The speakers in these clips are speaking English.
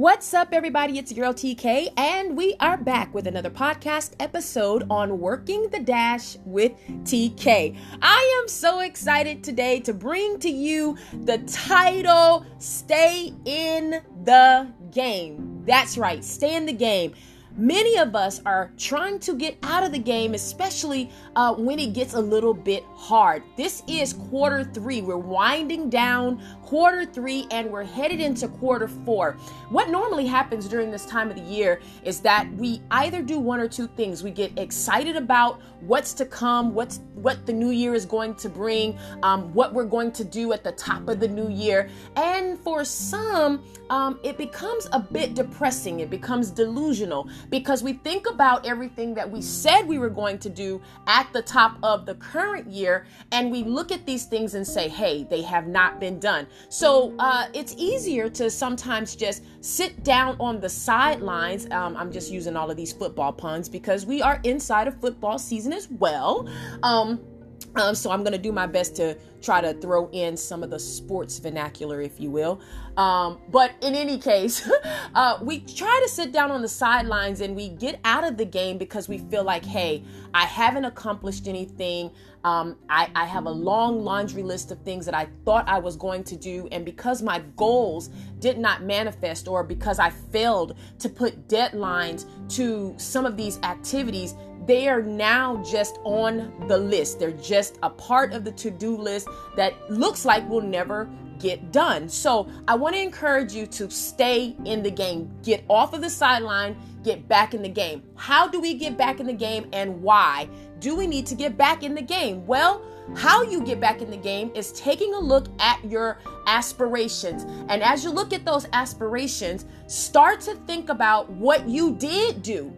What's up, everybody? It's your girl TK, and we are back with another podcast episode on Working the Dash with TK. I am so excited today to bring to you the title Stay in the Game. That's right, stay in the game. Many of us are trying to get out of the game, especially uh, when it gets a little bit hard. This is quarter three. We're winding down quarter three and we're headed into quarter four. What normally happens during this time of the year is that we either do one or two things. We get excited about what's to come, what's what the new year is going to bring, um, what we're going to do at the top of the new year, and for some, um, it becomes a bit depressing. It becomes delusional because we think about everything that we said we were going to do at the top of the current year, and we look at these things and say, "Hey, they have not been done." So uh, it's easier to sometimes just sit down on the sidelines. Um, I'm just using all of these football puns because we are inside of football season as well. Um, um, so I'm going to do my best to try to throw in some of the sports vernacular, if you will. Um, but in any case, uh, we try to sit down on the sidelines and we get out of the game because we feel like, hey, I haven't accomplished anything. Um, I, I have a long laundry list of things that I thought I was going to do. And because my goals did not manifest, or because I failed to put deadlines to some of these activities, they are now just on the list. They're just a part of the to do list that looks like will never get done. So I want to encourage you to stay in the game, get off of the sideline, get back in the game. How do we get back in the game and why do we need to get back in the game? Well, how you get back in the game is taking a look at your aspirations. And as you look at those aspirations, start to think about what you did do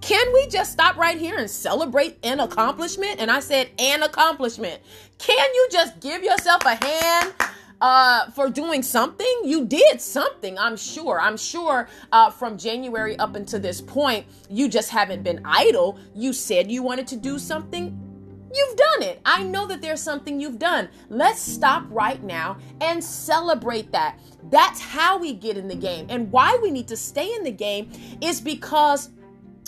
can we just stop right here and celebrate an accomplishment? And I said, an accomplishment. Can you just give yourself a hand? Uh, for doing something. You did something, I'm sure. I'm sure uh, from January up until this point, you just haven't been idle. You said you wanted to do something. You've done it. I know that there's something you've done. Let's stop right now and celebrate that. That's how we get in the game. And why we need to stay in the game is because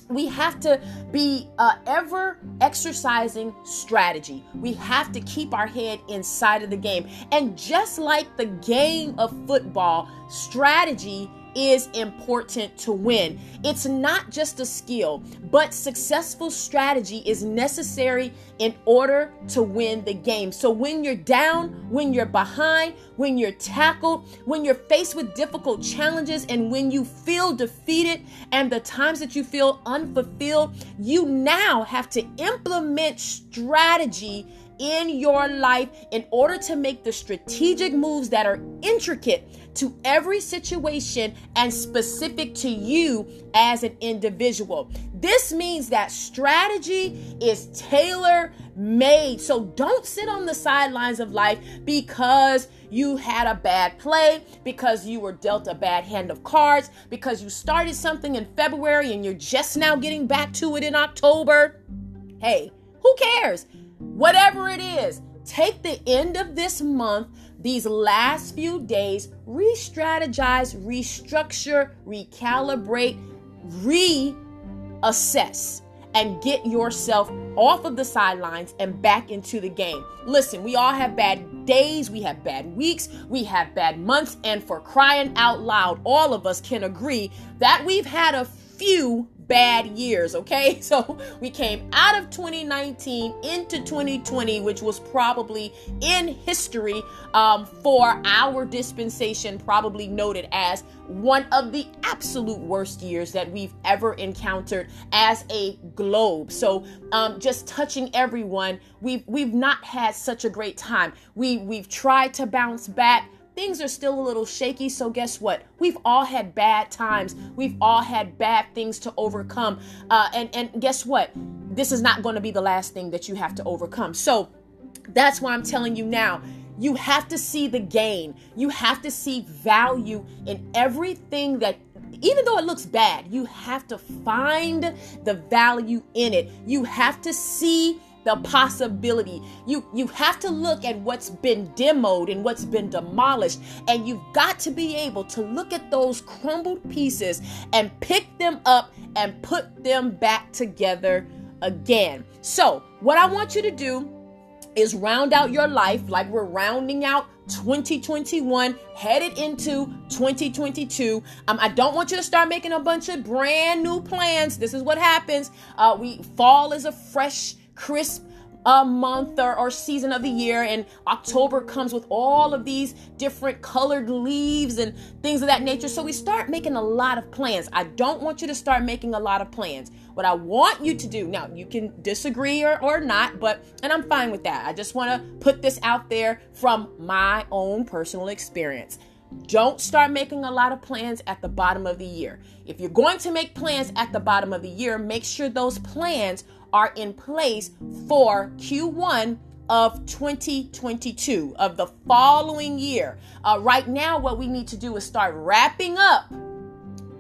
we have to be uh, ever exercising strategy. We have to keep our head inside of the game. And just like the game of football, strategy is important to win. It's not just a skill, but successful strategy is necessary in order to win the game. So when you're down, when you're behind, when you're tackled, when you're faced with difficult challenges, and when you feel defeated, and the times that you feel unfulfilled, you now have to implement strategy in your life in order to make the strategic moves that are intricate to every situation and specific to you as an individual. This means that strategy is tailor made. So don't sit on the sidelines of life because you had a bad play, because you were dealt a bad hand of cards, because you started something in February and you're just now getting back to it in October. Hey, who cares? Whatever it is, take the end of this month, these last few days, re strategize, restructure, recalibrate, reassess, and get yourself off of the sidelines and back into the game. Listen, we all have bad days, we have bad weeks, we have bad months, and for crying out loud, all of us can agree that we've had a few bad years, okay? So we came out of 2019 into 2020, which was probably in history um, for our dispensation, probably noted as one of the absolute worst years that we've ever encountered as a globe. So um, just touching everyone, we've we've not had such a great time. We we've tried to bounce back things are still a little shaky. So, guess what? We've all had bad times. We've all had bad things to overcome. Uh, and, and guess what? This is not going to be the last thing that you have to overcome. So, that's why I'm telling you now You have to see the gain. You have to see value in everything that even though it looks bad, you have to find the value in it. You have to see the possibility. You you have to look at what's been demoed and what's been demolished and you've got to be able to look at those crumbled pieces and pick them up and put them back together again. So, what I want you to do is round out your life like we're rounding out 2021 headed into 2022 um, i don't want you to start making a bunch of brand new plans this is what happens uh, we fall is a fresh crisp a month or, or season of the year and october comes with all of these different colored leaves and things of that nature. So we start making a lot of plans. I don't want you to start making a lot of plans. What i want you to do now you can disagree or, or not but and i'm fine with that. I just want to put this out there from my own personal experience. Don't start making a lot of plans at the bottom of the year. If you're going to make plans at the bottom of the year, make sure those plans are in place for Q1 of 2022 of the following year. Uh, right now, what we need to do is start wrapping up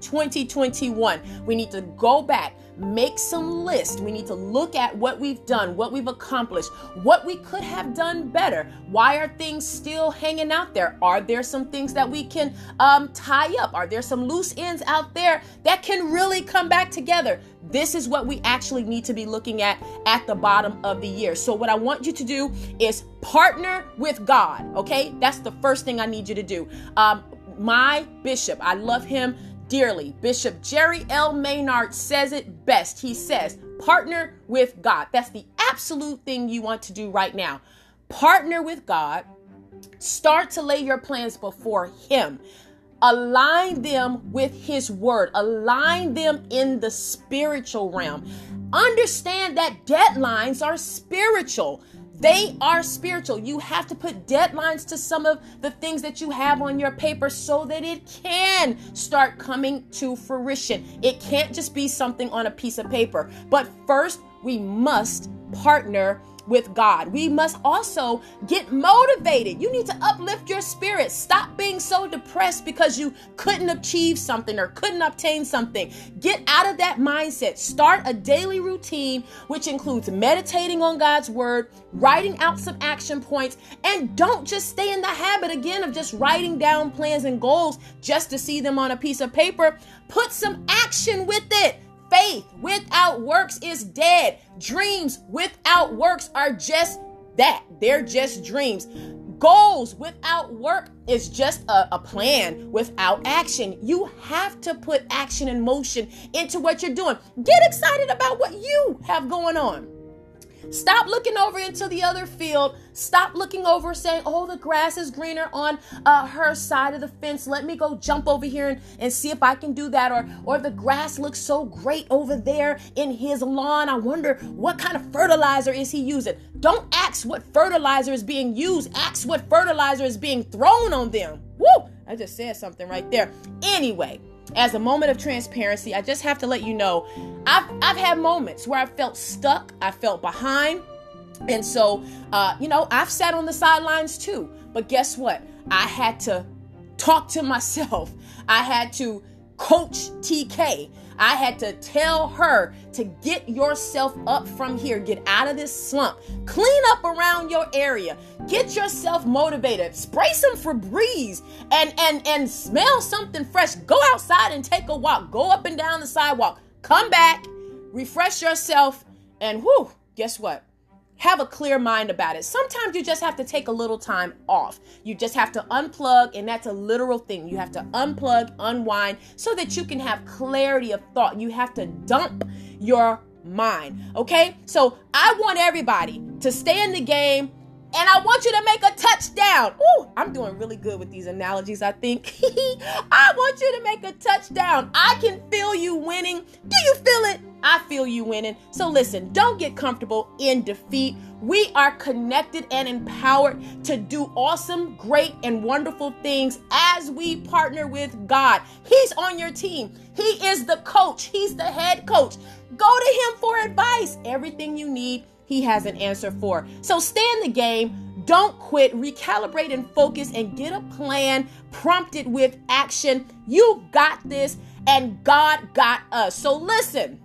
2021. We need to go back make some list. We need to look at what we've done, what we've accomplished, what we could have done better. Why are things still hanging out there? Are there some things that we can um, tie up? Are there some loose ends out there that can really come back together? This is what we actually need to be looking at at the bottom of the year. So, what I want you to do is partner with God, okay? That's the first thing I need you to do. Um, my bishop, I love him dearly. Bishop Jerry L. Maynard says it best. He says, partner with God. That's the absolute thing you want to do right now. Partner with God. Start to lay your plans before Him. Align them with His Word. Align them in the spiritual realm. Understand that deadlines are spiritual. They are spiritual. You have to put deadlines to some of the things that you have on your paper so that it can start coming to fruition. It can't just be something on a piece of paper. But first, we must partner with God. We must also get motivated. You need to uplift your spirit. Stop being so depressed because you couldn't achieve something or couldn't obtain something. Get out of that mindset. Start a daily routine, which includes meditating on God's word, writing out some action points, and don't just stay in the habit again of just writing down plans and goals just to see them on a piece of paper. Put some action with it. Faith without works is dead. Dreams without works are just that. They're just dreams. Goals without work is just a, a, plan without action. You have to put action and motion into what you're doing. Get excited about what you have going on. Stop looking over into the other field. Stop looking over saying, oh, the grass is greener on uh, her side of the fence. Let me go jump over here and, and see if I can do that. Or, or the grass looks so great over there in his lawn. I wonder what kind of fertilizer is he using. Don't ask what fertilizer is being used. Ask what fertilizer is being thrown on them. Woo! I just said something right there. Anyway, as a moment of transparency, I just have to let you know I've, I've had moments where I felt stuck, I felt behind. And so, uh, you know, I've sat on the sidelines too. But guess what? I had to talk to myself, I had to coach TK. I had to tell her to get yourself up from here, get out of this slump, clean up around your area, get yourself motivated, spray some Febreze, and and and smell something fresh. Go outside and take a walk. Go up and down the sidewalk. Come back, refresh yourself, and whoo, guess what? Have a clear mind about it. Sometimes you just have to take a little time off. You just have to unplug, and that's a literal thing. You have to unplug, unwind, so that you can have clarity of thought. You have to dump your mind. Okay? So I want everybody to stay in the game and I want you to make a touchdown. Ooh, I'm doing really good with these analogies, I think. I want you to make a touchdown. I can feel you winning. Do you feel it? I feel you winning. So listen, don't get comfortable in defeat. We are connected and empowered to do awesome, great, and wonderful things as we partner with God. He's on your team. He is the coach. He's the head coach. Go to him for advice. Everything you need he has an answer for. So stay in the game. Don't quit, recalibrate and focus and get a plan prompted with action. You got this, and God got us. So listen,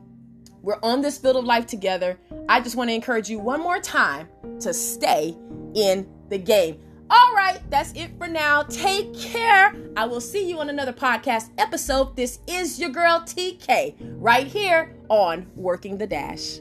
we're on this field of life together. I just want to encourage you one more time to stay in the game. All right, that's it for now. Take care. I will see you on another podcast episode. This is your girl TK right here on Working the Dash.